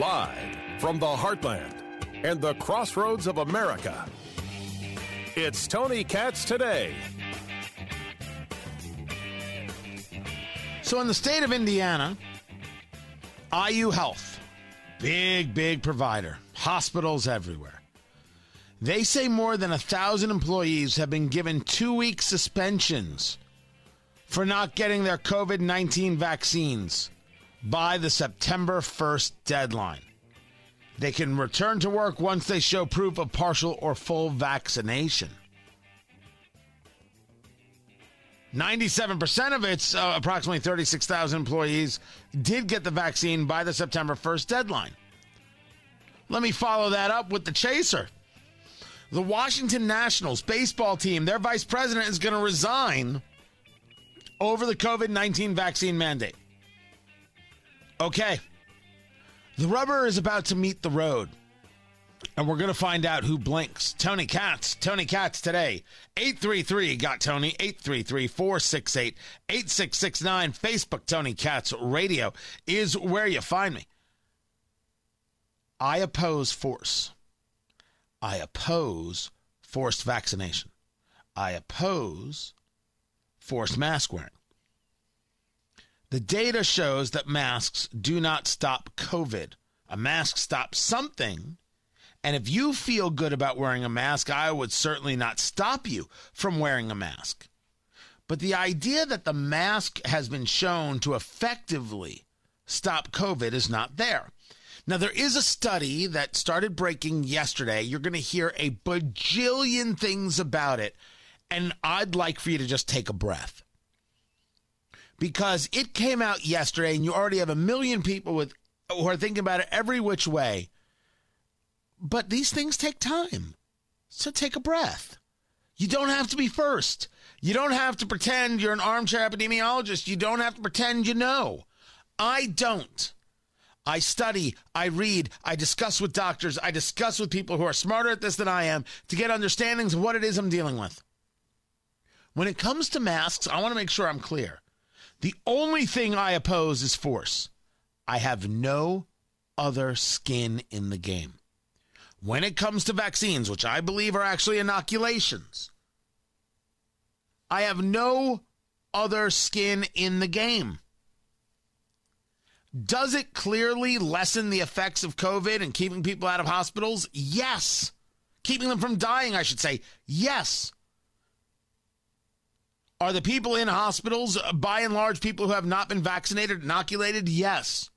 Live from the heartland and the crossroads of America. It's Tony Katz today. So, in the state of Indiana, IU Health, big, big provider, hospitals everywhere. They say more than a thousand employees have been given two week suspensions for not getting their COVID 19 vaccines by the September 1st deadline. They can return to work once they show proof of partial or full vaccination. 97% of its uh, approximately 36,000 employees did get the vaccine by the September 1st deadline. Let me follow that up with the chaser. The Washington Nationals baseball team, their vice president is going to resign over the COVID 19 vaccine mandate. Okay. The rubber is about to meet the road. And we're going to find out who blinks. Tony Katz. Tony Katz today. 833 got Tony. 833 468 8669. Facebook Tony Katz Radio is where you find me. I oppose force. I oppose forced vaccination. I oppose forced mask wearing. The data shows that masks do not stop COVID. A mask stops something. And if you feel good about wearing a mask, I would certainly not stop you from wearing a mask. But the idea that the mask has been shown to effectively stop COVID is not there. Now, there is a study that started breaking yesterday. You're going to hear a bajillion things about it. And I'd like for you to just take a breath because it came out yesterday and you already have a million people with who are thinking about it every which way. But these things take time. So take a breath. You don't have to be first. You don't have to pretend you're an armchair epidemiologist. You don't have to pretend you know. I don't. I study, I read, I discuss with doctors, I discuss with people who are smarter at this than I am to get understandings of what it is I'm dealing with. When it comes to masks, I want to make sure I'm clear. The only thing I oppose is force. I have no other skin in the game. When it comes to vaccines, which I believe are actually inoculations, I have no other skin in the game. Does it clearly lessen the effects of COVID and keeping people out of hospitals? Yes. Keeping them from dying, I should say. Yes. Are the people in hospitals, uh, by and large, people who have not been vaccinated, inoculated? Yes.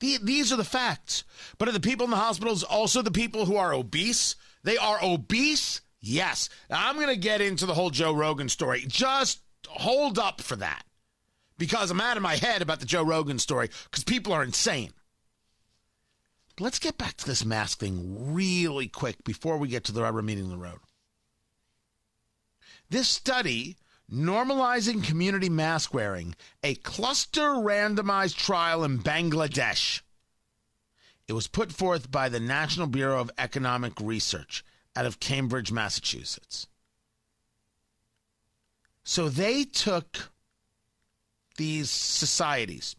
The, these are the facts. But are the people in the hospitals also the people who are obese? They are obese? Yes. Now, I'm going to get into the whole Joe Rogan story. Just hold up for that. Because I'm out of my head about the Joe Rogan story, because people are insane. But let's get back to this mask thing really quick before we get to the rubber meeting the road. This study normalizing community mask wearing, a cluster randomized trial in Bangladesh. It was put forth by the National Bureau of Economic Research out of Cambridge, Massachusetts. So they took these societies,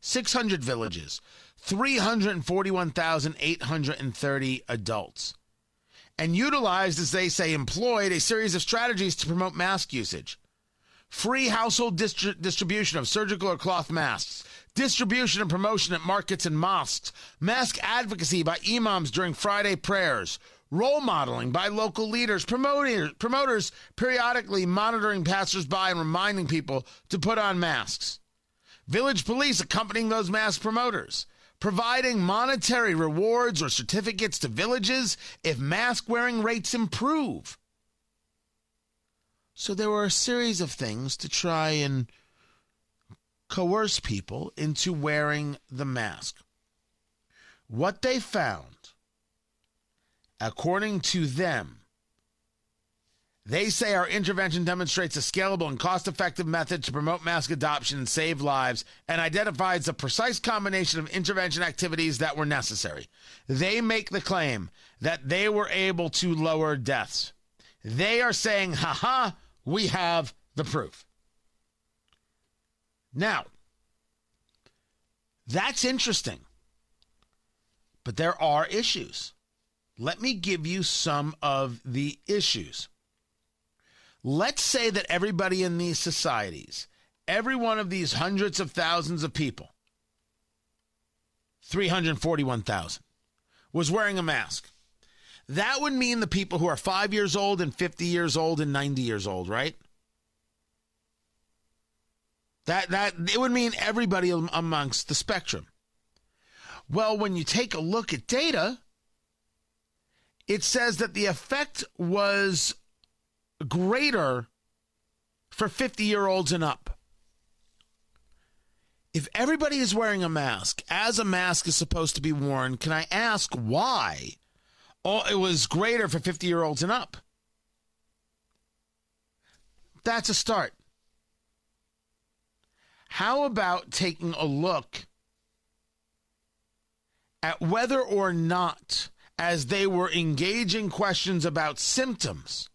600 villages, 341,830 adults and utilized, as they say, employed a series of strategies to promote mask usage. Free household distri- distribution of surgical or cloth masks, distribution and promotion at markets and mosques, mask advocacy by imams during Friday prayers, role modeling by local leaders, promoters, promoters periodically monitoring passersby and reminding people to put on masks, village police accompanying those mask promoters providing monetary rewards or certificates to villages if mask wearing rates improve. So there were a series of things to try and coerce people into wearing the mask. What they found, according to them, they say our intervention demonstrates a scalable and cost effective method to promote mask adoption and save lives and identifies the precise combination of intervention activities that were necessary. They make the claim that they were able to lower deaths. They are saying, haha, we have the proof. Now, that's interesting. But there are issues. Let me give you some of the issues. Let's say that everybody in these societies, every one of these hundreds of thousands of people, 341,000, was wearing a mask. That would mean the people who are five years old and 50 years old and 90 years old, right? That, that it would mean everybody amongst the spectrum. Well, when you take a look at data, it says that the effect was greater for 50 year olds and up. If everybody is wearing a mask, as a mask is supposed to be worn, can I ask why oh, it was greater for 50 year olds and up? That's a start. How about taking a look at whether or not, as they were engaging questions about symptoms,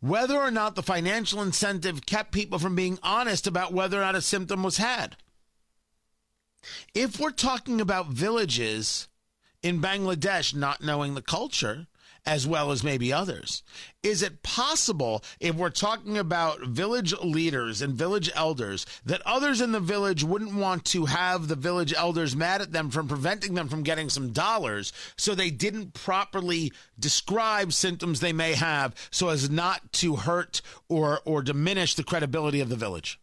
whether or not the financial incentive kept people from being honest about whether or not a symptom was had? If we're talking about villages in Bangladesh not knowing the culture, as well as maybe others. Is it possible, if we're talking about village leaders and village elders, that others in the village wouldn't want to have the village elders mad at them from preventing them from getting some dollars so they didn't properly describe symptoms they may have so as not to hurt or, or diminish the credibility of the village?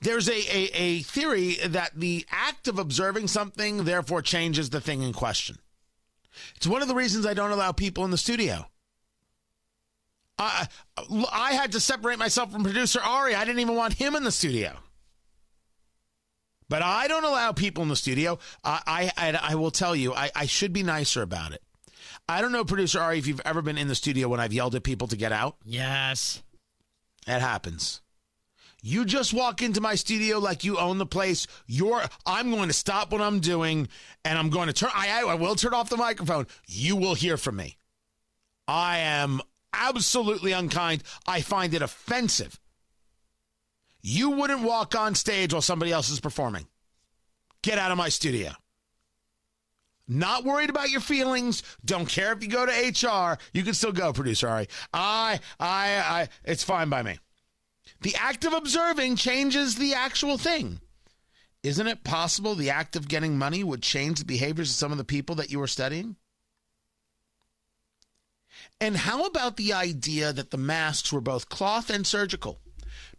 There's a, a, a theory that the act of observing something therefore changes the thing in question. It's one of the reasons I don't allow people in the studio. I, I had to separate myself from producer Ari. I didn't even want him in the studio. But I don't allow people in the studio. I, I, I will tell you, I, I should be nicer about it. I don't know, producer Ari, if you've ever been in the studio when I've yelled at people to get out. Yes. It happens. You just walk into my studio like you own the place. You're I'm going to stop what I'm doing and I'm going to turn I I will turn off the microphone. You will hear from me. I am absolutely unkind. I find it offensive. You wouldn't walk on stage while somebody else is performing. Get out of my studio. Not worried about your feelings. Don't care if you go to HR. You can still go, producer Ari. I, I, I, it's fine by me. The act of observing changes the actual thing. Isn't it possible the act of getting money would change the behaviors of some of the people that you were studying? And how about the idea that the masks were both cloth and surgical?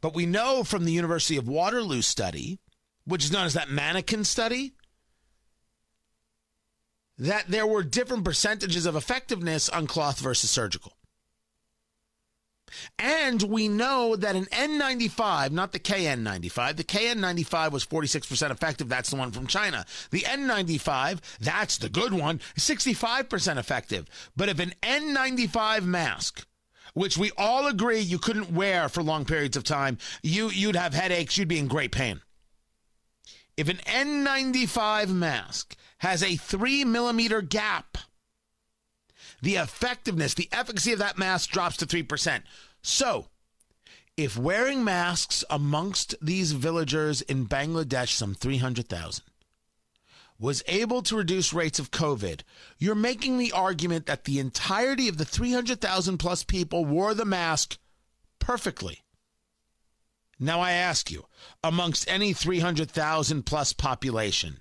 But we know from the University of Waterloo study, which is known as that mannequin study, that there were different percentages of effectiveness on cloth versus surgical. And we know that an N95, not the KN95, the KN95 was 46% effective. That's the one from China. The N95, that's the good one, 65% effective. But if an N95 mask, which we all agree you couldn't wear for long periods of time, you, you'd have headaches, you'd be in great pain. If an N95 mask has a three millimeter gap, the effectiveness, the efficacy of that mask drops to 3%. So, if wearing masks amongst these villagers in Bangladesh, some 300,000, was able to reduce rates of COVID, you're making the argument that the entirety of the 300,000 plus people wore the mask perfectly. Now I ask you, amongst any 300,000 plus population,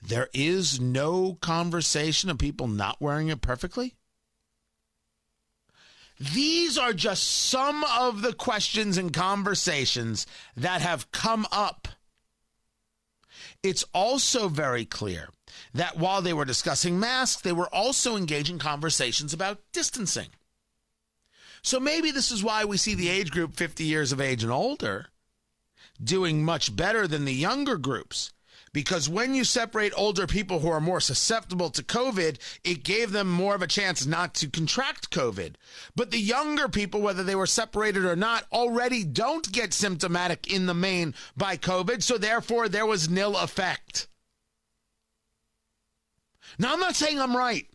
there is no conversation of people not wearing it perfectly? These are just some of the questions and conversations that have come up. It's also very clear that while they were discussing masks, they were also engaging conversations about distancing. So maybe this is why we see the age group 50 years of age and older doing much better than the younger groups because when you separate older people who are more susceptible to COVID, it gave them more of a chance not to contract COVID. But the younger people, whether they were separated or not, already don't get symptomatic in the main by COVID. So therefore, there was nil effect. Now, I'm not saying I'm right.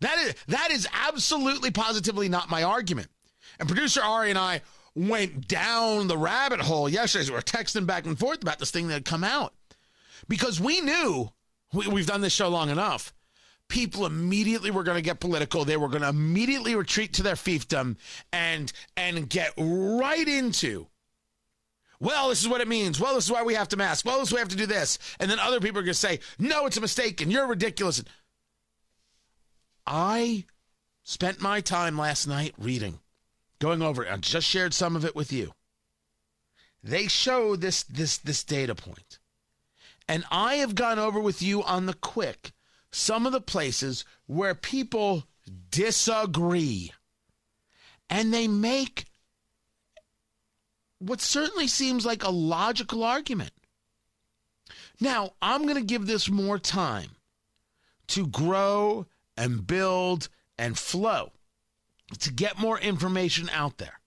That is, that is absolutely positively not my argument. And producer Ari and I went down the rabbit hole yesterday. We were texting back and forth about this thing that had come out. Because we knew we, we've done this show long enough. People immediately were going to get political. They were going to immediately retreat to their fiefdom and and get right into. Well, this is what it means. Well, this is why we have to mask. Well, this is why we have to do this. And then other people are going to say, "No, it's a mistake, and you're ridiculous." I spent my time last night reading, going over it. I just shared some of it with you. They show this this this data point. And I have gone over with you on the quick some of the places where people disagree. And they make what certainly seems like a logical argument. Now, I'm going to give this more time to grow and build and flow to get more information out there.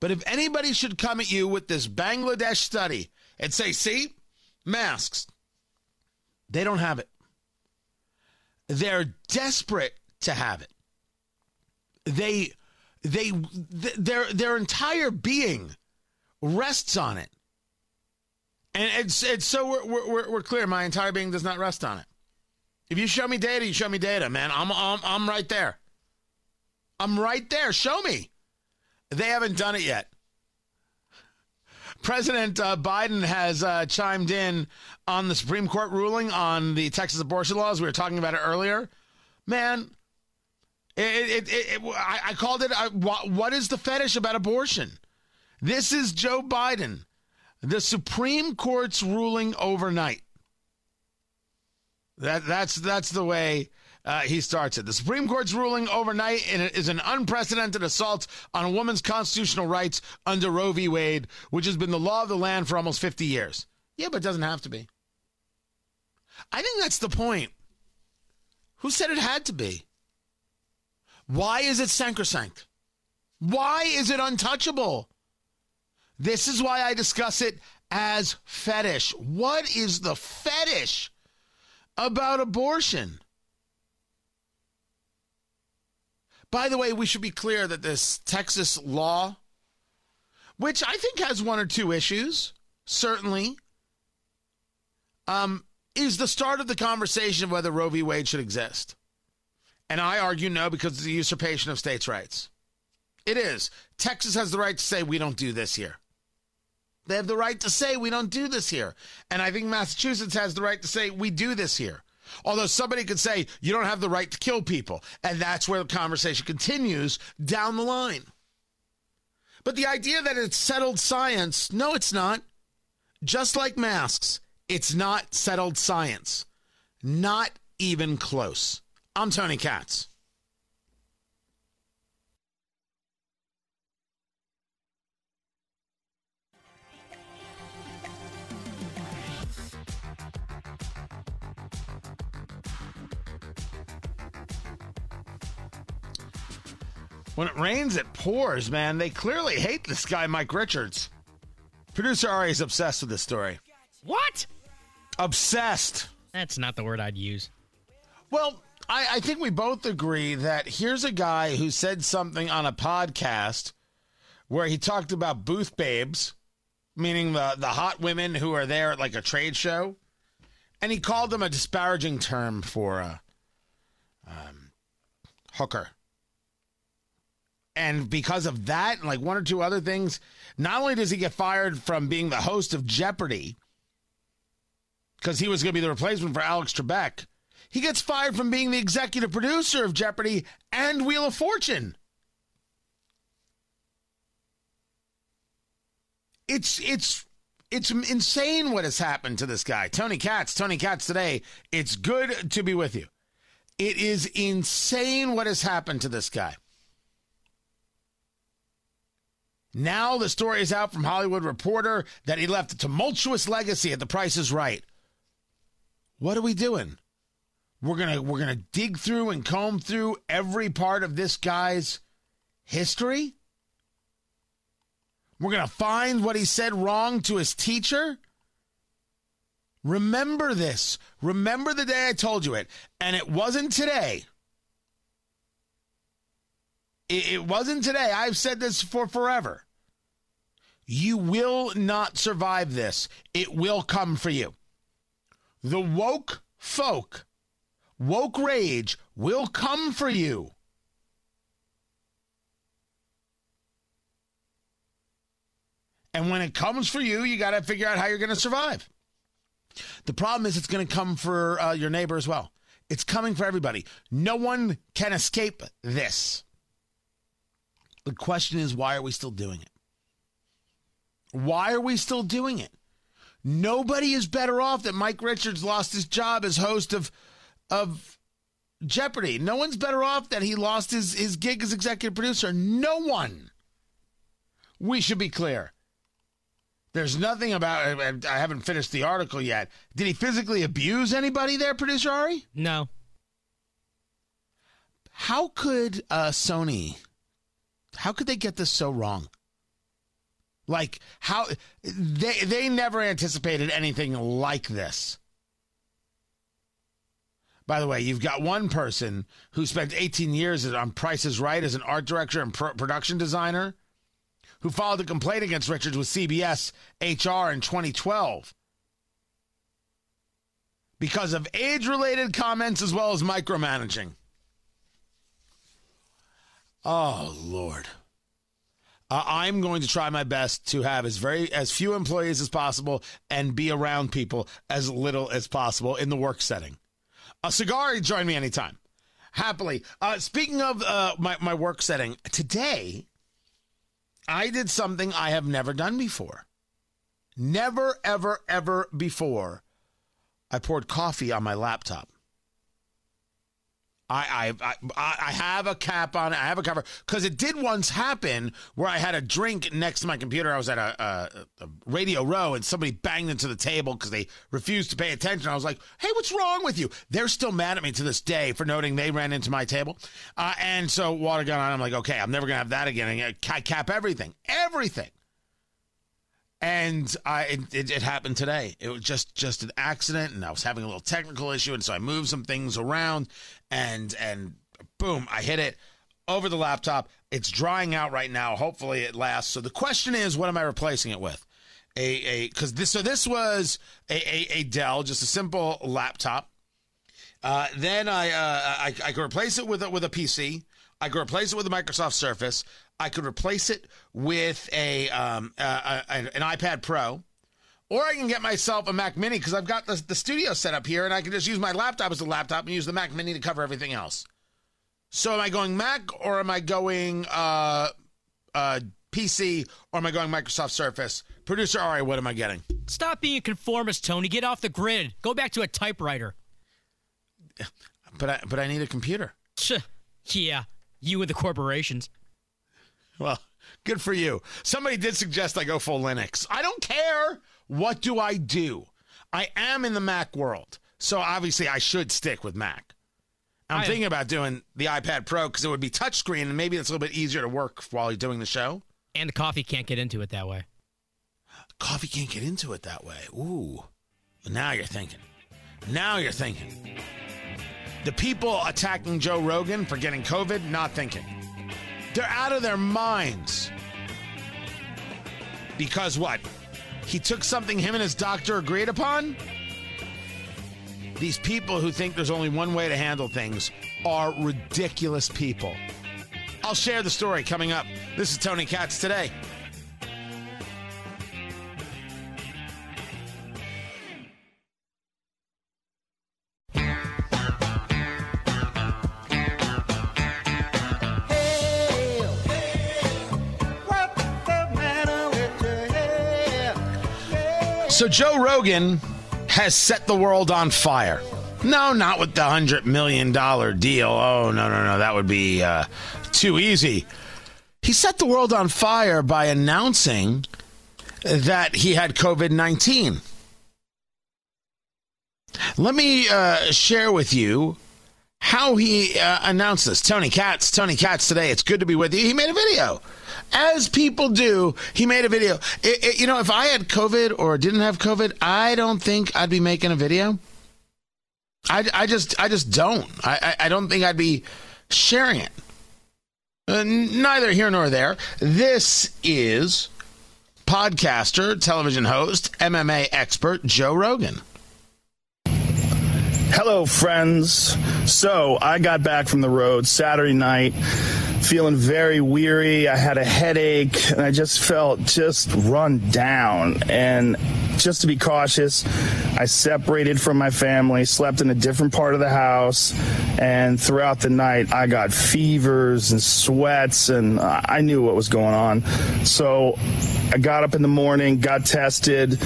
But if anybody should come at you with this Bangladesh study and say, see, masks, they don't have it. They're desperate to have it. They, they, th- their, their entire being rests on it. And it's, it's so we're, we're, we're clear. My entire being does not rest on it. If you show me data, you show me data, man. I'm, I'm, I'm right there. I'm right there. Show me. They haven't done it yet. President uh, Biden has uh, chimed in on the Supreme Court ruling on the Texas abortion laws. We were talking about it earlier. Man, it, it, it, I, I, called it, uh, what, what is the fetish about abortion? This is Joe Biden. The Supreme Court's ruling overnight. That, that's, that's the way uh, he starts it. The Supreme Court's ruling overnight is an unprecedented assault on a woman's constitutional rights under Roe v. Wade, which has been the law of the land for almost 50 years. Yeah, but it doesn't have to be. I think that's the point. Who said it had to be? Why is it sacrosanct? Why is it untouchable? This is why I discuss it as fetish. What is the fetish about abortion? By the way, we should be clear that this Texas law, which I think has one or two issues, certainly, um, is the start of the conversation of whether Roe v. Wade should exist. And I argue no because it's the usurpation of states' rights. It is. Texas has the right to say we don't do this here. They have the right to say we don't do this here. And I think Massachusetts has the right to say we do this here. Although somebody could say you don't have the right to kill people. And that's where the conversation continues down the line. But the idea that it's settled science, no, it's not. Just like masks, it's not settled science. Not even close. I'm Tony Katz. When it rains, it pours, man. They clearly hate this guy, Mike Richards. Producer Ari is obsessed with this story. What? Obsessed. That's not the word I'd use. Well, I, I think we both agree that here's a guy who said something on a podcast where he talked about booth babes, meaning the, the hot women who are there at like a trade show. And he called them a disparaging term for a um, hooker and because of that, and like one or two other things, not only does he get fired from being the host of Jeopardy, because he was going to be the replacement for Alex Trebek, he gets fired from being the executive producer of Jeopardy and Wheel of Fortune. It's it's it's insane what has happened to this guy, Tony Katz. Tony Katz today. It's good to be with you. It is insane what has happened to this guy. Now the story is out from Hollywood Reporter that he left a tumultuous legacy at The Price is Right. What are we doing? We're gonna we're gonna dig through and comb through every part of this guy's history. We're gonna find what he said wrong to his teacher. Remember this. Remember the day I told you it. And it wasn't today. It, it wasn't today. I've said this for forever. You will not survive this. It will come for you. The woke folk, woke rage will come for you. And when it comes for you, you got to figure out how you're going to survive. The problem is, it's going to come for uh, your neighbor as well. It's coming for everybody. No one can escape this. The question is, why are we still doing it? Why are we still doing it? Nobody is better off that Mike Richards lost his job as host of of Jeopardy. No one's better off that he lost his, his gig as executive producer. No one. We should be clear. There's nothing about I haven't finished the article yet. Did he physically abuse anybody there, producer Ari? No. How could uh, Sony how could they get this so wrong? Like how they they never anticipated anything like this. By the way, you've got one person who spent 18 years on Price is Right as an art director and pro- production designer who filed a complaint against Richards with CBS HR in 2012 because of age related comments as well as micromanaging. Oh, Lord. Uh, I'm going to try my best to have as very as few employees as possible and be around people as little as possible in the work setting. A cigar, join me anytime. Happily. Uh, speaking of uh, my, my work setting, today I did something I have never done before. Never, ever, ever before. I poured coffee on my laptop. I, I I have a cap on it. I have a cover because it did once happen where I had a drink next to my computer. I was at a, a, a Radio Row and somebody banged into the table because they refused to pay attention. I was like, "Hey, what's wrong with you?" They're still mad at me to this day for noting they ran into my table. Uh, and so water gun on. I'm like, "Okay, I'm never gonna have that again." I cap everything, everything and I it, it, happened today. It was just just an accident, and I was having a little technical issue, and so I moved some things around, and and boom, I hit it over the laptop. It's drying out right now. Hopefully, it lasts. So the question is, what am I replacing it with? A a because this so this was a, a, a Dell, just a simple laptop. Uh, then I, uh, I I could replace it with a, with a PC. I could replace it with a Microsoft Surface. I could replace it with a, um, uh, a, an iPad Pro, or I can get myself a Mac Mini because I've got the, the studio set up here, and I can just use my laptop as a laptop and use the Mac Mini to cover everything else. So, am I going Mac or am I going uh, uh, PC or am I going Microsoft Surface? Producer Ari, what am I getting? Stop being a conformist, Tony. Get off the grid. Go back to a typewriter. But I, but I need a computer. Yeah, you and the corporations. Well, good for you. Somebody did suggest I go full Linux. I don't care. What do I do? I am in the Mac world. So obviously I should stick with Mac. I'm I, thinking about doing the iPad Pro because it would be touchscreen and maybe it's a little bit easier to work while you're doing the show. And the coffee can't get into it that way. Coffee can't get into it that way. Ooh. Now you're thinking. Now you're thinking. The people attacking Joe Rogan for getting COVID, not thinking. They're out of their minds. Because what? He took something him and his doctor agreed upon? These people who think there's only one way to handle things are ridiculous people. I'll share the story coming up. This is Tony Katz today. So Joe Rogan has set the world on fire. No, not with the hundred million dollar deal. Oh no, no, no, that would be uh, too easy. He set the world on fire by announcing that he had COVID nineteen. Let me uh, share with you how he uh, announced this. Tony Katz, Tony Katz today. It's good to be with you. He made a video as people do, he made a video. It, it, you know, if I had COVID or didn't have COVID, I don't think I'd be making a video. I, I just I just don't. I, I, I don't think I'd be sharing it. Uh, neither here nor there. This is podcaster, television host, MMA expert Joe Rogan. Hello, friends. So I got back from the road Saturday night, feeling very weary. I had a headache, and I just felt just run down. And just to be cautious, I separated from my family, slept in a different part of the house, and throughout the night, I got fevers and sweats, and I knew what was going on. So I got up in the morning, got tested,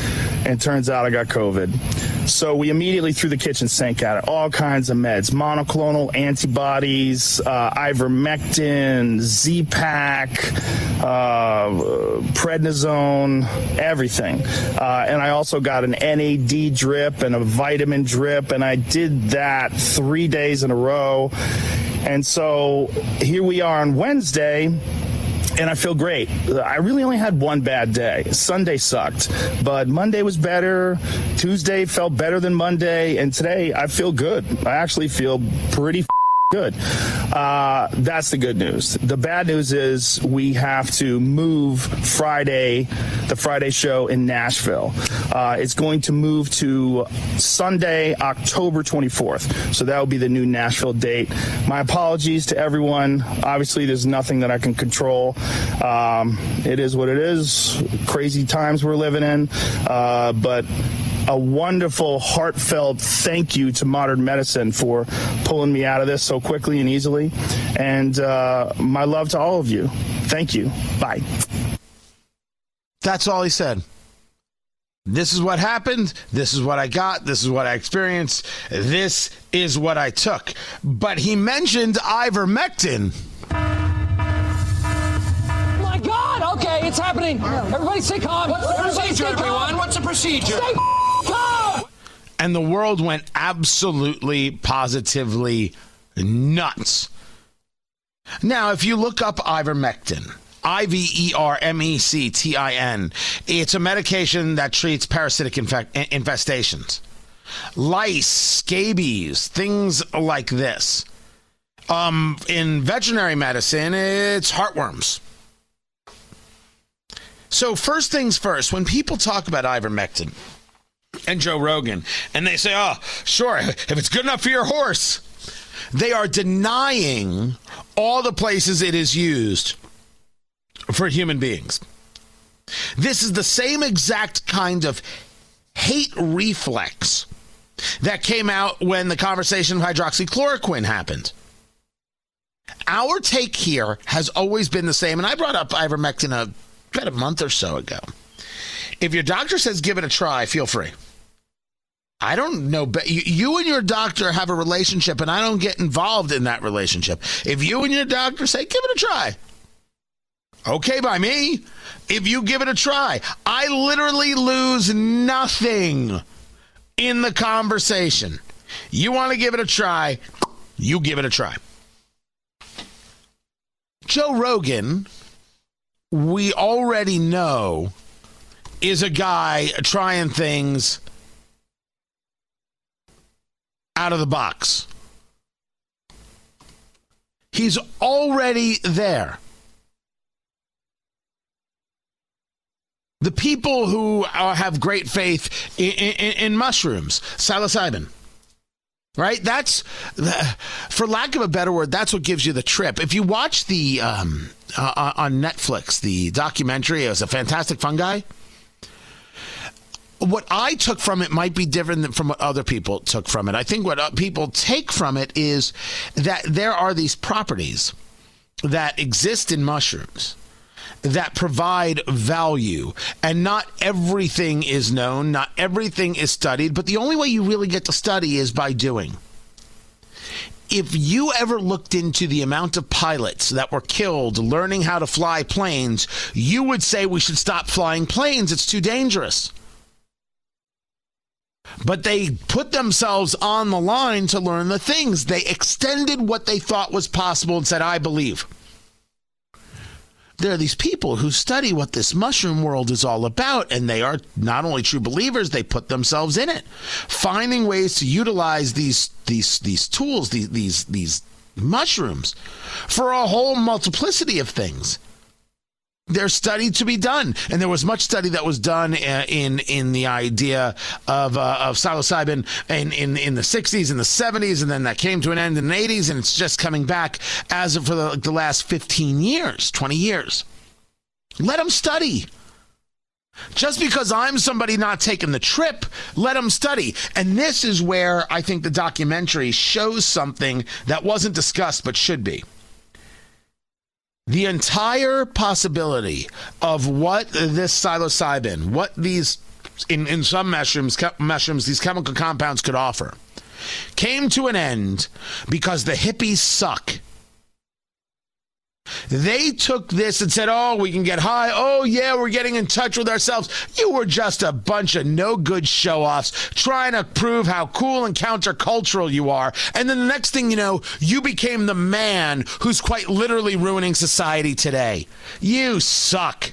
and turns out I got COVID. So we immediately threw the kitchen sink at it. All kinds of meds, monoclonal antibodies, uh, ivermectin, Z-Pak, uh, prednisone, everything. Uh, and I also got an NAD drip and a vitamin drip, and I did that three days in a row. And so here we are on Wednesday and I feel great. I really only had one bad day. Sunday sucked, but Monday was better. Tuesday felt better than Monday, and today I feel good. I actually feel pretty good. Uh, that's the good news. The bad news is we have to move Friday, the Friday show in Nashville. Uh, it's going to move to Sunday, October 24th. So that will be the new Nashville date. My apologies to everyone. Obviously, there's nothing that I can control. Um, it is what it is. Crazy times we're living in. Uh, but a wonderful, heartfelt thank you to modern medicine for pulling me out of this so quickly and easily. And uh, my love to all of you. Thank you. Bye. That's all he said. This is what happened. This is what I got. This is what I experienced. This is what I took. But he mentioned ivermectin. My God! Okay, it's happening. Everybody stay calm. What's the procedure, everyone? What's the procedure? Stay calm. And the world went absolutely, positively nuts. Now, if you look up ivermectin, I V E R M E C T I N, it's a medication that treats parasitic infect- infestations, lice, scabies, things like this. Um, in veterinary medicine, it's heartworms. So, first things first, when people talk about ivermectin and Joe Rogan, and they say, oh, sure, if it's good enough for your horse, they are denying all the places it is used for human beings. This is the same exact kind of hate reflex that came out when the conversation of hydroxychloroquine happened. Our take here has always been the same, and I brought up ivermectin a, about a month or so ago. If your doctor says give it a try, feel free. I don't know, but you, you and your doctor have a relationship, and I don't get involved in that relationship. If you and your doctor say give it a try, okay by me. If you give it a try, I literally lose nothing in the conversation. You want to give it a try, you give it a try. Joe Rogan, we already know, is a guy trying things out of the box. He's already there. The people who uh, have great faith in, in, in mushrooms, psilocybin, right? That's, for lack of a better word, that's what gives you the trip. If you watch the um, uh, on Netflix, the documentary, it was a fantastic fungi what I took from it might be different than from what other people took from it. I think what uh, people take from it is that there are these properties that exist in mushrooms that provide value and not everything is known, not everything is studied, but the only way you really get to study is by doing if you ever looked into the amount of pilots that were killed learning how to fly planes, you would say we should stop flying planes. It's too dangerous. But they put themselves on the line to learn the things. They extended what they thought was possible and said, I believe. There are these people who study what this mushroom world is all about, and they are not only true believers, they put themselves in it, finding ways to utilize these these these tools, these these these mushrooms, for a whole multiplicity of things. There's study to be done, and there was much study that was done uh, in in the idea of uh, of psilocybin in, in in the 60s and the 70s, and then that came to an end in the 80s, and it's just coming back as of for the, like the last 15 years, 20 years. Let them study. Just because I'm somebody not taking the trip, let them study. And this is where I think the documentary shows something that wasn't discussed but should be the entire possibility of what this psilocybin, what these in, in some mushrooms, mushrooms, these chemical compounds could offer, came to an end because the hippies suck. They took this and said, Oh, we can get high. Oh, yeah, we're getting in touch with ourselves. You were just a bunch of no good show offs trying to prove how cool and countercultural you are. And then the next thing you know, you became the man who's quite literally ruining society today. You suck.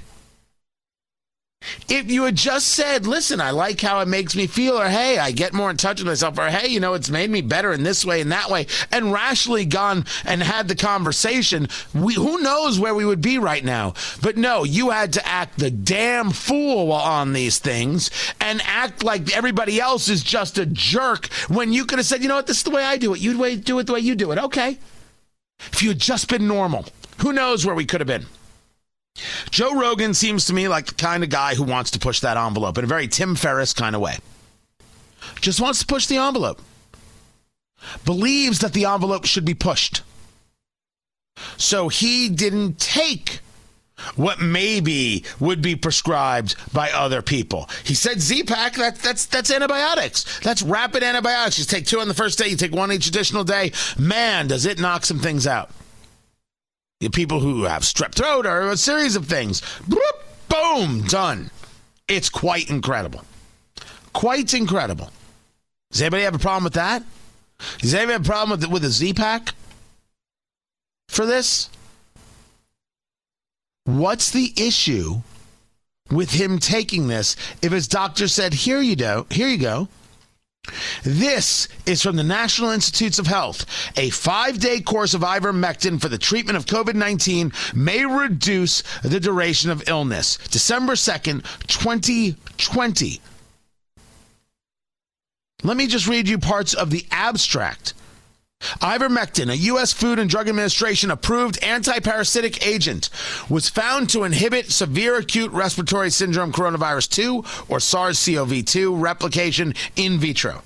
If you had just said, listen, I like how it makes me feel, or hey, I get more in touch with myself, or hey, you know, it's made me better in this way and that way, and rationally gone and had the conversation, we, who knows where we would be right now. But no, you had to act the damn fool on these things and act like everybody else is just a jerk when you could have said, you know what, this is the way I do it. You'd do it the way you do it. Okay. If you had just been normal, who knows where we could have been. Joe Rogan seems to me like the kind of guy who wants to push that envelope in a very Tim Ferriss kind of way. Just wants to push the envelope. Believes that the envelope should be pushed. So he didn't take what maybe would be prescribed by other people. He said Z-Pak, that, that's that's antibiotics. That's rapid antibiotics. You take two on the first day, you take one each additional day. Man, does it knock some things out people who have strep throat or a series of things. Boom, done. It's quite incredible. Quite incredible. Does anybody have a problem with that? Does anybody have a problem with with a Z-Pak for this? What's the issue with him taking this if his doctor said, "Here you go, here you go"? This is from the National Institutes of Health. A five day course of ivermectin for the treatment of COVID 19 may reduce the duration of illness. December 2nd, 2020. Let me just read you parts of the abstract. Ivermectin, a U.S. Food and Drug Administration approved antiparasitic agent, was found to inhibit severe acute respiratory syndrome coronavirus 2 or SARS CoV 2 replication in vitro.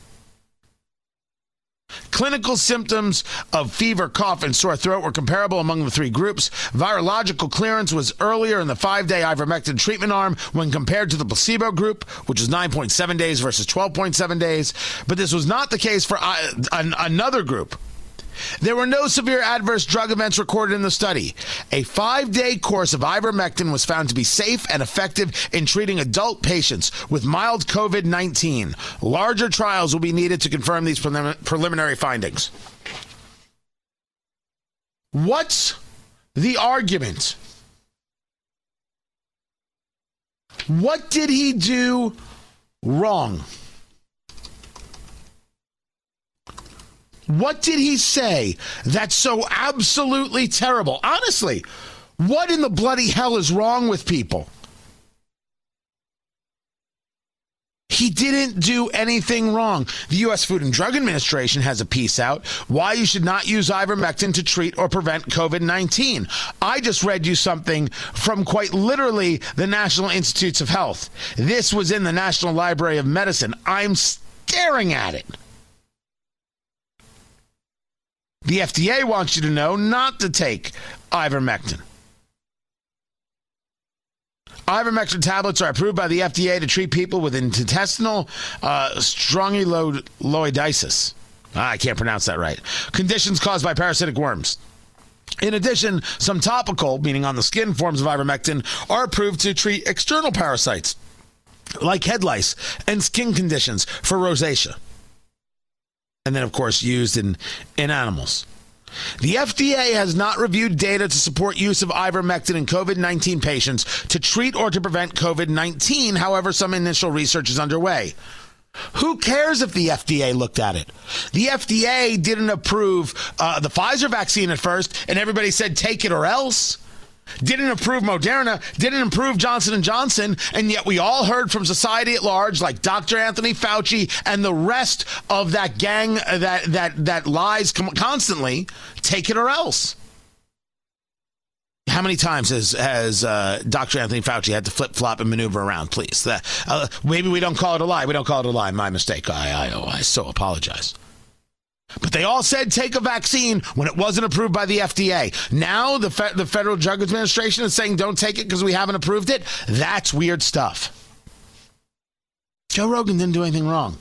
Clinical symptoms of fever, cough, and sore throat were comparable among the three groups. Virological clearance was earlier in the five day ivermectin treatment arm when compared to the placebo group, which was 9.7 days versus 12.7 days. But this was not the case for uh, another group there were no severe adverse drug events recorded in the study. A five day course of ivermectin was found to be safe and effective in treating adult patients with mild COVID 19. Larger trials will be needed to confirm these prelim- preliminary findings. What's the argument? What did he do wrong? What did he say that's so absolutely terrible? Honestly, what in the bloody hell is wrong with people? He didn't do anything wrong. The U.S. Food and Drug Administration has a piece out why you should not use ivermectin to treat or prevent COVID 19. I just read you something from quite literally the National Institutes of Health. This was in the National Library of Medicine. I'm staring at it. The FDA wants you to know not to take ivermectin. Ivermectin tablets are approved by the FDA to treat people with intestinal uh, strongyloiditis. Ah, I can't pronounce that right. Conditions caused by parasitic worms. In addition, some topical, meaning on the skin, forms of ivermectin are approved to treat external parasites like head lice and skin conditions for rosacea and then, of course, used in, in animals. The FDA has not reviewed data to support use of ivermectin in COVID 19 patients to treat or to prevent COVID 19. However, some initial research is underway. Who cares if the FDA looked at it? The FDA didn't approve uh, the Pfizer vaccine at first, and everybody said take it or else. Didn't approve Moderna, didn't approve Johnson & Johnson, and yet we all heard from society at large like Dr. Anthony Fauci and the rest of that gang that that that lies constantly, take it or else. How many times has has uh, Dr. Anthony Fauci had to flip flop and maneuver around? Please, that, uh, maybe we don't call it a lie. We don't call it a lie. My mistake. I I, oh, I so apologize. But they all said take a vaccine when it wasn't approved by the FDA. Now the fe- the Federal Drug Administration is saying don't take it because we haven't approved it. That's weird stuff. Joe Rogan didn't do anything wrong.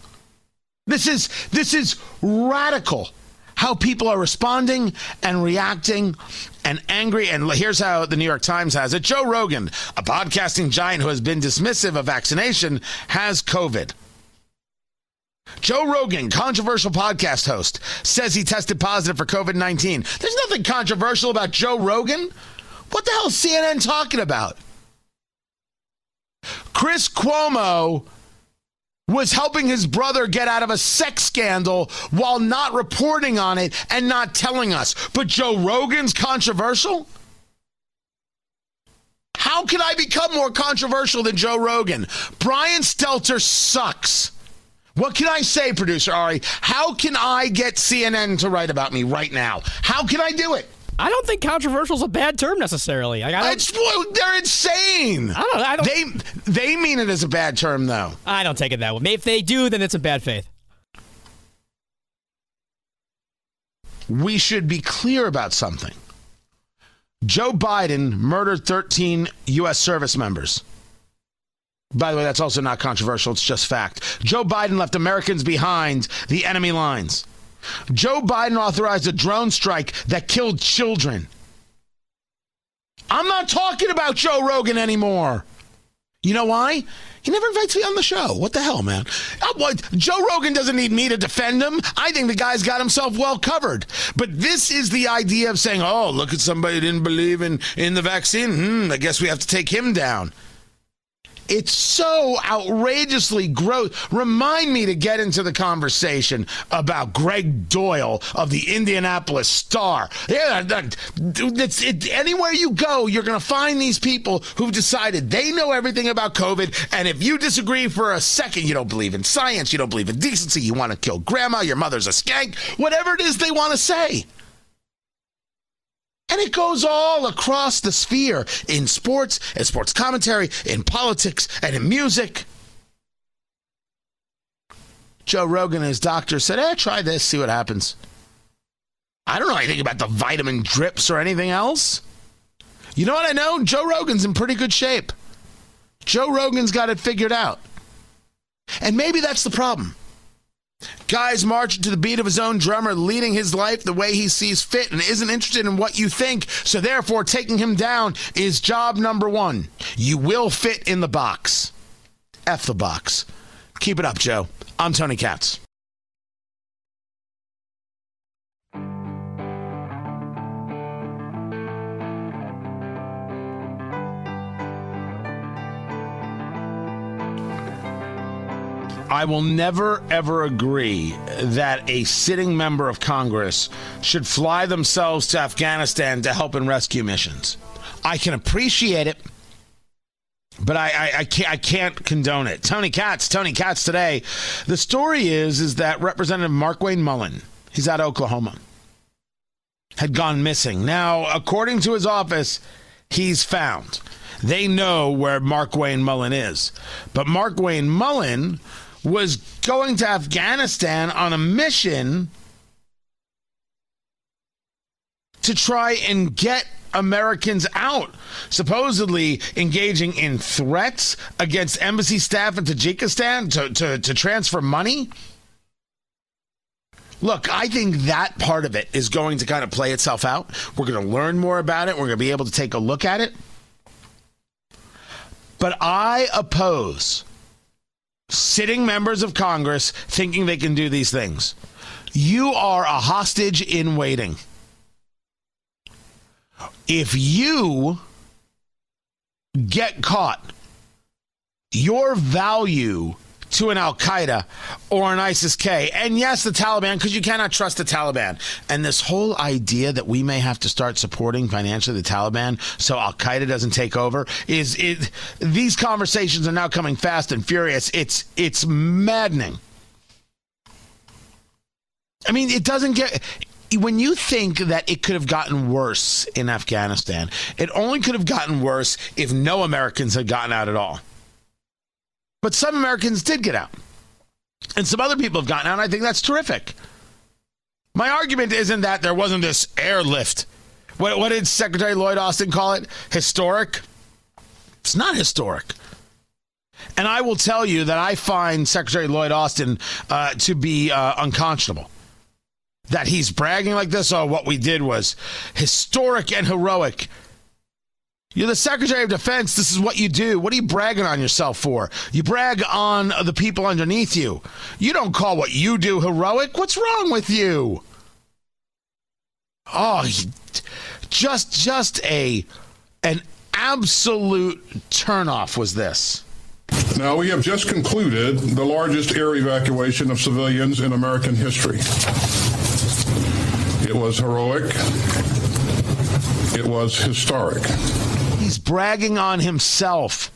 This is this is radical how people are responding and reacting and angry. And here's how the New York Times has it Joe Rogan, a podcasting giant who has been dismissive of vaccination, has COVID. Joe Rogan, controversial podcast host, says he tested positive for COVID 19. There's nothing controversial about Joe Rogan. What the hell is CNN talking about? Chris Cuomo was helping his brother get out of a sex scandal while not reporting on it and not telling us. But Joe Rogan's controversial? How can I become more controversial than Joe Rogan? Brian Stelter sucks. What can I say, producer Ari? How can I get CNN to write about me right now? How can I do it? I don't think controversial is a bad term necessarily. I, it's, they're insane. I don't. I don't. They they mean it as a bad term, though. I don't take it that way. If they do, then it's a bad faith. We should be clear about something. Joe Biden murdered 13 U.S. service members. By the way, that's also not controversial. It's just fact. Joe Biden left Americans behind the enemy lines. Joe Biden authorized a drone strike that killed children. I'm not talking about Joe Rogan anymore. You know why? He never invites me on the show. What the hell, man? Uh, Joe Rogan doesn't need me to defend him. I think the guy's got himself well covered. But this is the idea of saying, oh, look at somebody who didn't believe in, in the vaccine. Hmm, I guess we have to take him down. It's so outrageously gross. Remind me to get into the conversation about Gregg Doyel of the Indianapolis Star. Yeah, it, anywhere you go, you're going to find these people who've decided they know everything about COVID. And if you disagree for a second, you don't believe in science, you don't believe in decency, you want to kill grandma, your mother's a skank, whatever it is they want to say. And it goes all across the sphere in sports, in sports commentary, in politics, and in music. Joe Rogan and his doctor said, eh, try this, see what happens. I don't know anything about the vitamin drips or anything else. You know what I know? Joe Rogan's in pretty good shape. Joe Rogan's got it figured out. And maybe that's the problem. Guys marching to the beat of his own drummer, leading his life the way he sees fit and isn't interested in what you think. So, therefore, taking him down is job number one. You will fit in the box. F the box. Keep it up, Joe. I'm Tony Katz. I will never, ever agree that a sitting member of Congress should fly themselves to Afghanistan to help in rescue missions. I can appreciate it, but I, I, I, can't, I can't condone it. Tony Katz, Tony Katz today. The story is, is that Representative Mark Markwayne Mullin, he's out of Oklahoma, had gone missing. Now, according to his office, he's found. They know where Mark Markwayne Mullin is. But Mark Markwayne Mullin was going to Afghanistan on a mission to try and get Americans out, supposedly engaging in threats against embassy staff in Tajikistan to, to, to transfer money. Look, I think that part of it is going to kind of play itself out. We're going to learn more about it. We're going to be able to take a look at it. But I oppose sitting members of Congress thinking they can do these things. You are a hostage in waiting. If you get caught, your value to an Al Qaeda or an ISIS K. And yes, the Taliban, because you cannot trust the Taliban. And this whole idea that we may have to start supporting financially the Taliban so Al Qaeda doesn't take over is it. These conversations are now coming fast and furious. It's it's maddening. I mean, it doesn't get when you think that it could have gotten worse in Afghanistan, it only could have gotten worse if no Americans had gotten out at all. But some Americans did get out. And some other people have gotten out. I think that's terrific. My argument isn't that there wasn't this airlift. What, what did Secretary Lloyd Austin call it? Historic? It's not historic. And I will tell you that I find Secretary Lloyd Austin uh, to be uh, unconscionable that he's bragging like this. Oh, what we did was historic and heroic. You're the Secretary of Defense. This is what you do. What are you bragging on yourself for? You brag on the people underneath you. You don't call what you do heroic. What's wrong with you? Oh, just just a an absolute turnoff was this. Now, we have just concluded the largest air evacuation of civilians in American history. It was heroic. It was historic. He's bragging on himself.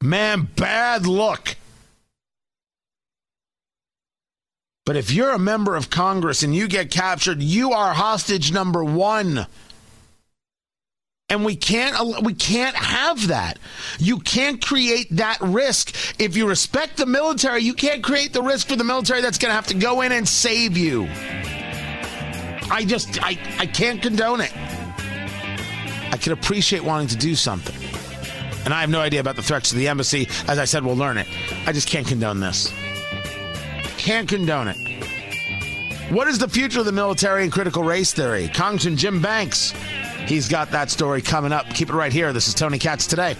Man, bad look. But if you're a member of Congress and you get captured, you are hostage number 1 and we can't we can't have that. You can't create that risk. If you respect the military, you can't create the risk for the military that's going to have to go in and save you. I just I I can't condone it. I can appreciate wanting to do something. And I have no idea about the threats to the embassy. As I said, we'll learn it. I just can't condone this. Can't condone it. What is the future of the military and critical race theory? Congressman Jim Banks He's got that story coming up. Keep it right here. This is Tony Katz today.